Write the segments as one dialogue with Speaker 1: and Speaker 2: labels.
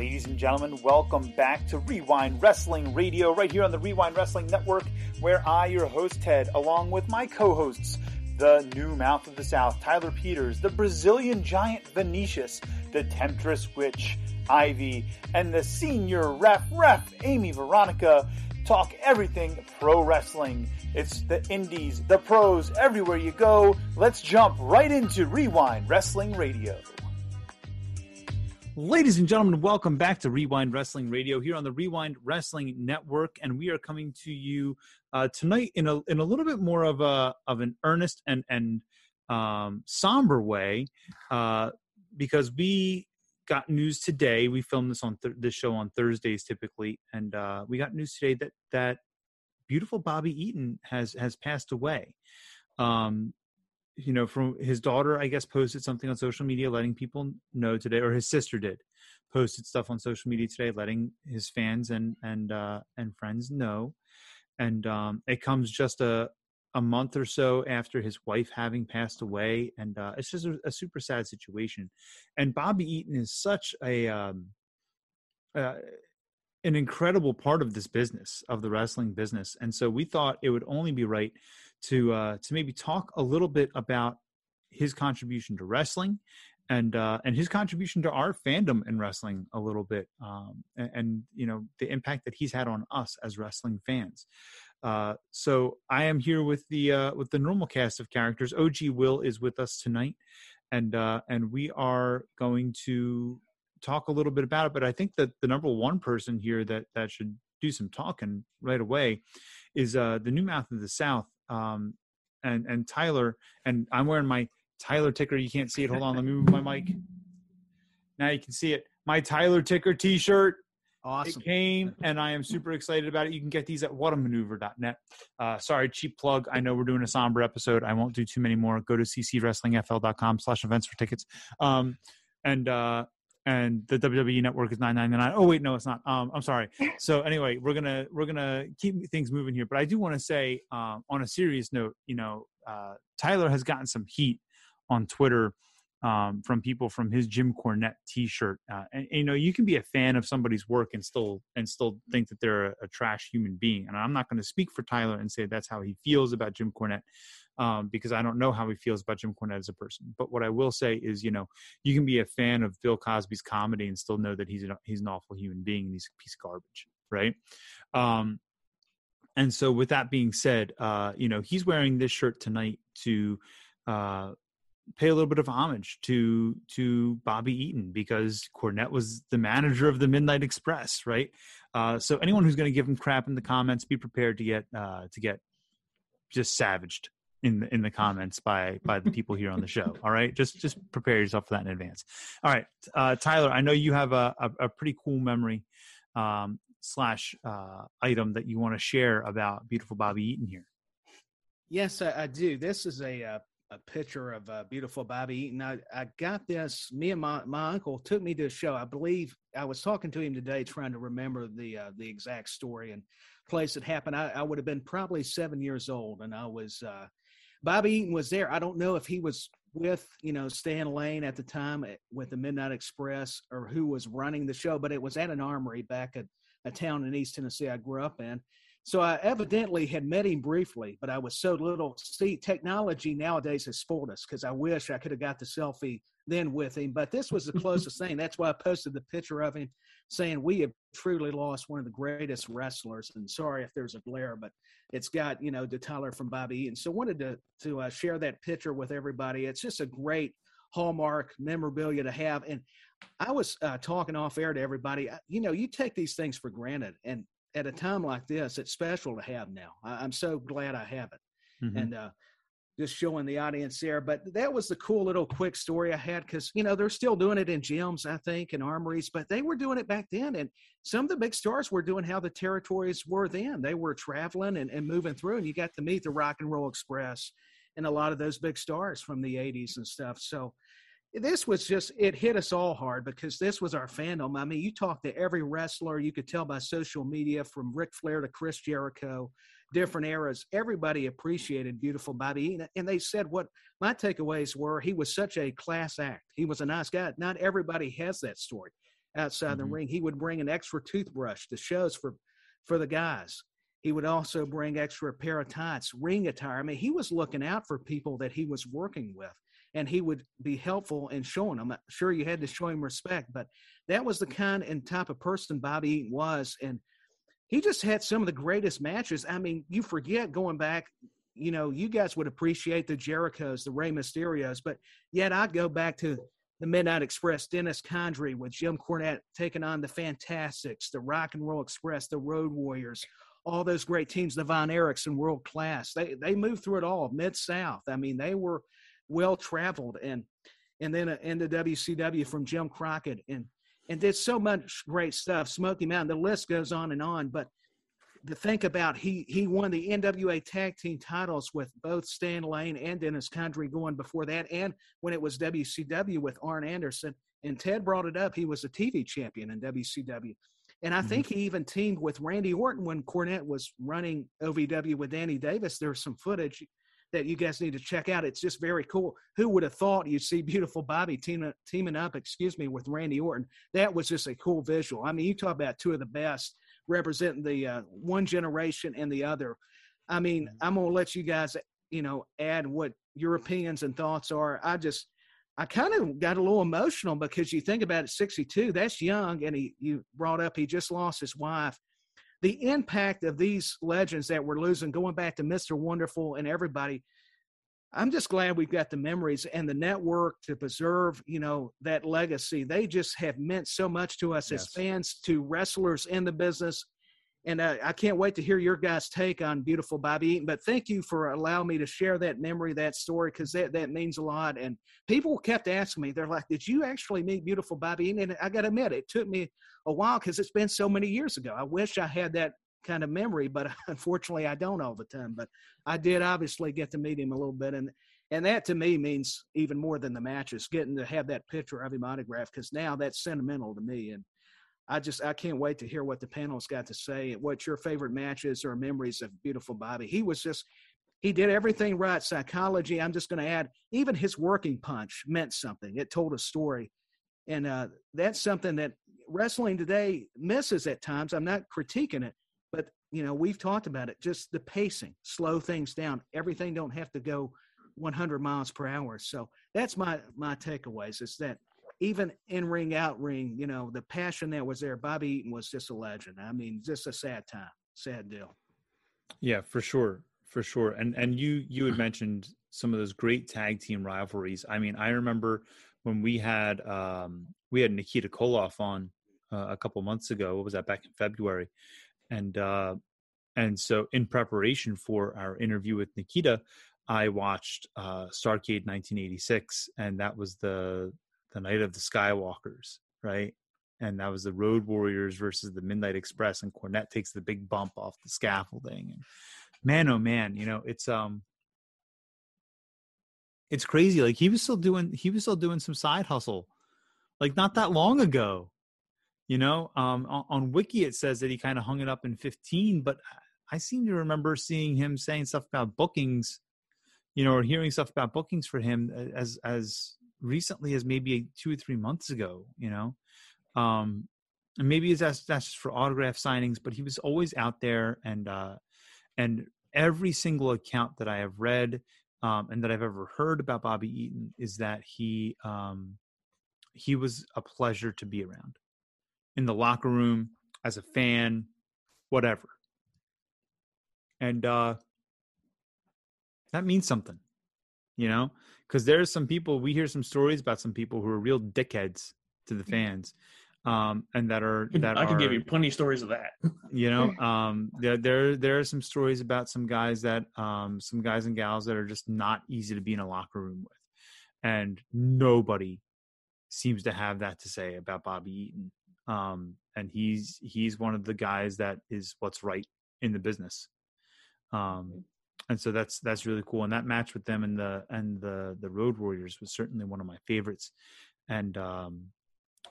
Speaker 1: Ladies and gentlemen, welcome back to Rewind Wrestling Radio, right here on the Rewind Wrestling Network, where I, your host Ted, along with my co hosts, the new mouth of the South, Tyler Peters, the Brazilian giant Venetius, the temptress witch, Ivy, and the senior ref, ref, Amy Veronica, talk everything pro wrestling. It's the indies, the pros, everywhere you go. Let's jump right into Rewind Wrestling Radio. Ladies and gentlemen, welcome back to Rewind Wrestling Radio here on the Rewind Wrestling Network, and we are coming to you uh, tonight in a in a little bit more of a of an earnest and and um, somber way, uh, because we got news today. We filmed this on th- this show on Thursdays typically, and uh, we got news today that that beautiful Bobby Eaton has has passed away. Um, you know, from his daughter, I guess, posted something on social media letting people know today, or his sister did, posted stuff on social media today, letting his fans and and uh, and friends know. And um, it comes just a a month or so after his wife having passed away, and uh, it's just a, a, super sad situation. And Bobby Eaton is such a um, uh, an incredible part of this business of the wrestling business, and so we thought it would only be right to uh, to maybe talk a little bit about his contribution to wrestling and uh, and his contribution to our fandom in wrestling a little bit um, and, and, you know the impact that he's had on us as wrestling fans. Uh, so i am here with the uh, with the normal cast of characters. Og will is with us tonight and uh, and we are going to talk a little bit about it but i think that the number one person here that that should do some talking right away is uh, the new mouth of the south um, and and Tyler, and I'm wearing my Tyler ticker. You can't see it. Hold on, let me move my mic. Now you can see it. My Tyler ticker T-shirt.
Speaker 2: Awesome.
Speaker 1: It came, and I am super excited about it. You can get these at whatamaneuver.net. Uh, sorry, cheap plug. I know we're doing a somber episode. I won't do too many more. Go to ccwrestlingfl.com slash events for tickets. Um, and uh, and the WWE network is nine ninety nine. Oh wait, no, it's not. Um, I'm sorry. So anyway, we're gonna we're gonna keep things moving here. But I do want to say, um, on a serious note, you know, uh, Tyler has gotten some heat on Twitter um, from people from his Jim Cornette T-shirt. Uh, and, and, you know, you can be a fan of somebody's work and still and still think that they're a, a trash human being. And I'm not going to speak for Tyler and say that's how he feels about Jim Cornette um, because I don't know how he feels about Jim Cornette as a person. But what I will say is, you know, you can be a fan of Bill Cosby's comedy and still know that he's an, he's an awful human being and he's a piece of garbage, right? Um, and so, with that being said, uh, you know, he's wearing this shirt tonight to uh, pay a little bit of homage to to Bobby Eaton because Cornette was the manager of the Midnight Express, right? Uh, so anyone who's going to give him crap in the comments, be prepared to get uh, to get just savaged in the, in the comments by by the people here on the show. All right, just just prepare yourself for that in advance. All right, uh, Tyler, I know you have a, a, a pretty cool memory um, slash uh, item that you want to share about beautiful Bobby Eaton here.
Speaker 2: Yes, I, I do. This is a uh, a picture of uh, beautiful Bobby Eaton. I, I got this. Me and my, my uncle took me to a show. I believe I was talking to him today, trying to remember the uh, the exact story and place it happened. I, I would have been probably seven years old, and I was uh, Bobby Eaton was there. I don't know if he was with you know Stan Lane at the time eh, with the Midnight Express or who was running the show, but it was at an armory back at a town in East Tennessee I grew up in. So I evidently had met him briefly, but I was so little. See, technology nowadays has spoiled us because I wish I could have got the selfie then with him. But this was the closest thing. That's why I posted the picture of him saying we have truly lost one of the greatest wrestlers. And sorry if there's a glare, but it's got you know the Tyler from Bobby Eaton. So wanted to to uh, share that picture with everybody. It's just a great hallmark memorabilia to have. And I was uh, talking off air to everybody. You know, you take these things for granted, and at a time like this, it's special to have now. I, am so glad I have it. Mm-hmm. And uh, just showing the audience there. But that was the cool little quick story I had because, you know, they're still doing it in gyms, I think, and armories, but they were doing it back then. And some of the big stars were doing how the territories were then. They were traveling and, and moving through, and you got to meet the Rock and Roll Express and a lot of those big stars from the 80s and stuff. So, this was just it hit us all hard because this was our fandom. I mean, you talk to every wrestler, you could tell by social media from Ric Flair to Chris Jericho, different eras, everybody appreciated Beautiful Bobby. And they said what my takeaways were he was such a class act. He was a nice guy. Not everybody has that story. outside
Speaker 1: Mhm.
Speaker 2: the ring. He would bring an extra toothbrush to shows for for the guys. He would also bring extra pair of tights, ring attire. I mean, he was looking out for people that he was working with, and he would be helpful in showing them. Sure you had to show him respect, but that was the kind and type of person Bobby Eaton was, and he just had some of the greatest matches. I mean, you forget going back. You know, you guys would appreciate the Jerichos, the Rey Mysterios, but yet I go back to the Midnight Express, Dennis Condrey with Jim Cornette taking on the Fantastics, the Rock and Roll Express, the Road Warriors, all those great teams, the Von Erichs and world class. They they moved through it all, mid South. I mean, they were well traveled, and and then in the WCW from Jim Crockett, and and did so much great stuff. Smoky Mountain, the list goes on and on. But to think about, he he won the NWA Tag Team titles with both Stan Lane and Dennis Condrey going before that, and when it was WCW with Arn Anderson. And Ted brought it up. He was a TV champion in WCW. And I
Speaker 1: Mhm.
Speaker 2: think he even teamed with Randy Orton when Cornette was running OVW with Danny Davis. There's some footage that you guys need to check out. It's just very cool. Who would have thought you'd see beautiful Bobby teaming, teaming up, excuse me, with Randy Orton? That was just a cool visual. I mean, you talk about two of the best representing the uh, one generation and the other. I mean,
Speaker 1: Mhm.
Speaker 2: I'm going to let you guys, you know, add what your opinions and thoughts are. I just, I kind of got a little emotional because you think about it, 62, that's young. And he, you brought up, he just lost his wife. The impact of these legends that we're losing, going back to Mr. Wonderful and everybody, I'm just glad we've got the memories and the network to preserve, you know, that legacy. They just have meant so much to us as fans, to wrestlers in the business. And uh, I can't wait to hear your guys' take on Beautiful Bobby Eaton. But thank you for allowing me to share that memory, that story, because that, that means a lot. And people kept asking me, they're like, Did you actually meet Beautiful Bobby Eaton? And I got to admit, it took me a while because it's been so many years ago. I wish I had that kind of memory, but unfortunately, I don't all the time. But I did obviously get to meet him a little bit. And and that to me means even more than the matches, getting to have that picture of him autographed, because now that's sentimental to me. And I just I can't wait to hear what the panel's got to say. What your favorite matches or memories of Beautiful Bobby? He was just he did everything right. Psychology. I'm just going to add even his working punch meant something. It told a story, and uh, that's something that wrestling today misses at times. I'm not critiquing it, but you know we've talked about it. Just the pacing, slow things down. Everything don't have to go 100 miles per hour. So that's my my takeaways. Is that even in ring, out ring, you know, the passion that was there. Bobby Eaton was just a legend. I mean, just a sad time, sad deal.
Speaker 1: Yeah, for sure, for sure. And and you you had mentioned some of those great tag team rivalries. I mean, I remember when we had um we had Nikita Koloff on uh, a couple months ago. What was that back in February? And uh and so in preparation for our interview with Nikita, I watched uh Starcade 1986 and that was the the night of the Skywalkers, right? And that was the Road Warriors versus the Midnight Express, and Cornette takes the big bump off the scaffolding. And man, oh man, you know it's um, it's crazy. Like he was still doing, he was still doing some side hustle, like not that long ago. You know, um, on, on Wiki it says that he kind of hung it up in 15, but I seem to remember seeing him saying stuff about bookings, you know, or hearing stuff about bookings for him as as recently as maybe two or three months ago. You know, um, and maybe that's that's just for autograph signings, but he was always out there, and uh, and every single account that I have read um, and that I've ever heard about Bobby Eaton is that he um, he was a pleasure to be around in the locker room as a fan, whatever, and uh, that means something, you know, because there's some people we hear some stories about some people who are real dickheads to the fans um and that are that
Speaker 3: I can
Speaker 1: are,
Speaker 3: give you plenty of stories of that.
Speaker 1: you know um there there there are some stories about some guys that um some guys and gals that are just not easy to be in a locker room with and nobody seems to have that to say about Bobby Eaton um and he's he's one of the guys that is what's right in the business um and so that's that's really cool and that match with them and the and the the road warriors was certainly one of my favorites and um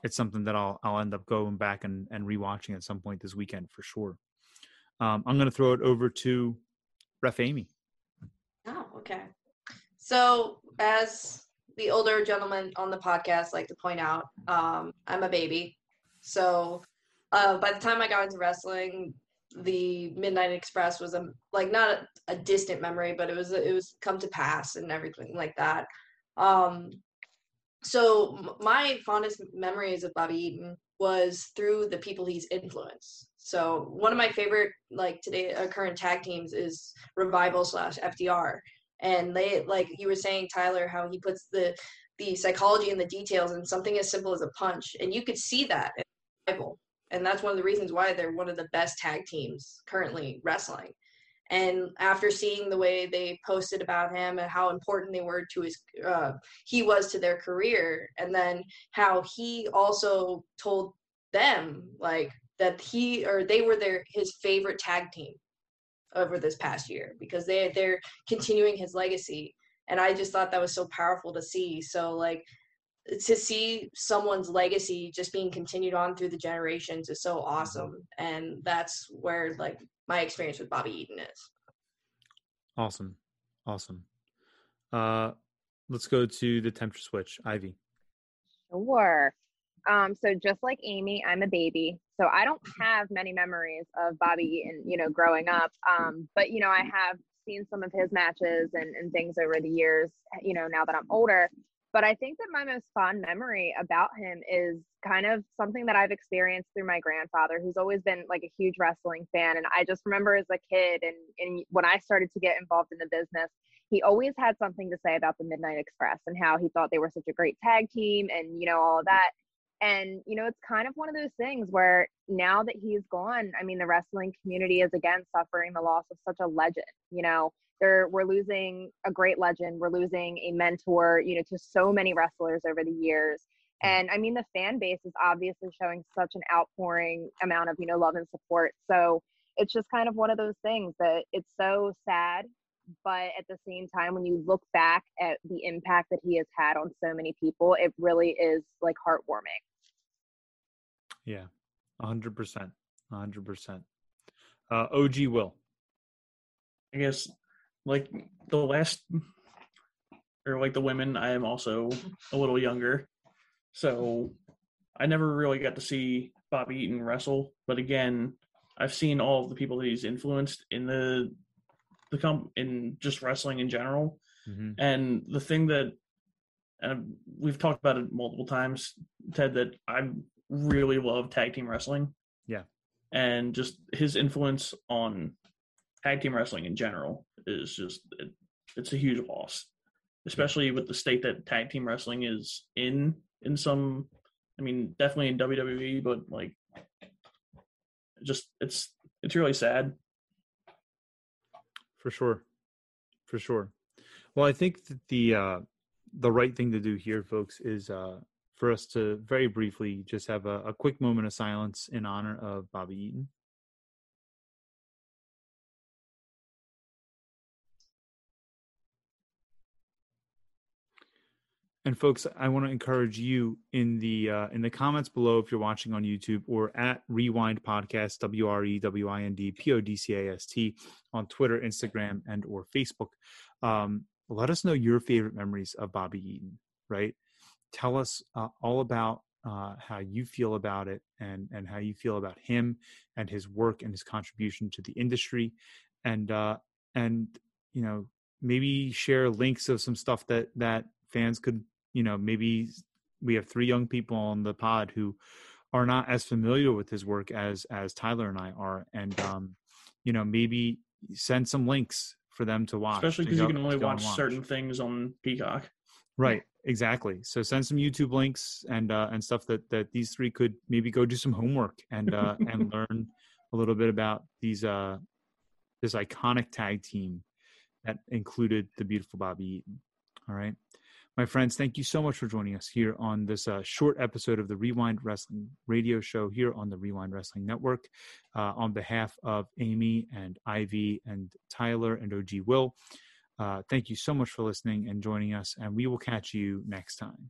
Speaker 1: it's something that I'll I'll end up going back and, and rewatching at some point this weekend for sure. Um, I'm going to throw it over to Ref Amy.
Speaker 4: Oh, okay. So, as the older gentlemen on the podcast like to point out, um, I'm a baby. So uh, by the time I got into wrestling, the Midnight Express was a like not a, a distant memory, but it was it was come to pass and everything like that. Um, so my fondest memories of Bobby Eaton was through the people he's influenced. So one of my favorite like today uh, current tag teams is Revival slash FTR, and they like you were saying Tyler how he puts the the psychology and the details in something as simple as a punch, and you could see that in Revival, and that's one of the reasons why they're one of the best tag teams currently wrestling. And after seeing the way they posted about him and how important they were to his, uh, he was to their career, and then how he also told them like that he or they were their his favorite tag team over this past year because they they're continuing his legacy, and I just thought that was so powerful to see. So like to see someone's legacy just being continued on through the generations is so awesome. And that's where like my experience with bobby eaton is.
Speaker 1: Awesome. Awesome. Uh let's go to the temptress witch. Ivy.
Speaker 3: Sure. Um so just like amy i'm a baby. So i don't have many memories of bobby eaton you know growing up. Um but you know i have seen some of his matches and, and things over the years you know now that i'm older but I think that my most fond memory about him is kind of something that I've experienced through my grandfather, who's always been like a huge wrestling fan. And I just remember as a kid and, and when I started to get involved in the business, he always had something to say about the Midnight Express and how he thought they were such a great tag team and, you know, all of that. And, you know, it's kind of one of those things where now that he's gone, I mean, the wrestling community is again suffering the loss of such a legend, you know they're, we're losing a great legend. We're losing a mentor, you know, to so many wrestlers over the years. And I mean, the fan base is obviously showing such an outpouring amount of, you know, love and support. So it's just kind of one of those things that it's so sad. But at the same time, when you look back at the impact that he has had on so many people, it really is like heartwarming.
Speaker 1: Yeah, 100%. 100%. Uh, OG Will.
Speaker 5: I guess like the last or like the women i am also a little younger so i never really got to see bobby eaton wrestle but again i've seen all of the people that he's influenced in the the comp in just wrestling in general mm-hmm. and the thing that and we've talked about it multiple times ted that i really love tag team wrestling
Speaker 1: yeah
Speaker 5: and just his influence on tag team wrestling in general is just it, it's a huge loss, especially with the state that tag team wrestling is in in some. I mean, definitely in WWE, but like, just it's it's really sad.
Speaker 1: For sure, for sure. Well, I think that the uh, the right thing to do here, folks, is uh, for us to very briefly just have a, a quick moment of silence in honor of Bobby Eaton. And folks, I want to encourage you in the uh, in the comments below if you're watching on YouTube or at Rewind Podcast W R E W I N D P O D C A S T on Twitter, Instagram, and or Facebook. Um, let us know your favorite memories of Bobby Eaton. Right? Tell us uh, all about uh, how you feel about it and and how you feel about him and his work and his contribution to the industry, and uh, and you know maybe share links of some stuff that that fans could you know maybe we have three young people on the pod who are not as familiar with his work as as Tyler and I are, and um, you know maybe send some links for them to watch.
Speaker 5: Especially because you can only watch, watch, certain things on Peacock.
Speaker 1: Right, exactly. So send some YouTube links and uh, and stuff that that these three could maybe go do some homework and uh, and learn a little bit about these uh this iconic tag team that included the beautiful Bobby Eaton. All right. My friends, thank you so much for joining us here on this uh, short episode of the Rewind Wrestling radio show here on the Rewind Wrestling Network. Uh, on behalf of Amy and Ivy and Tyler and OG Will, uh, thank you so much for listening and joining us, and we will catch you next time.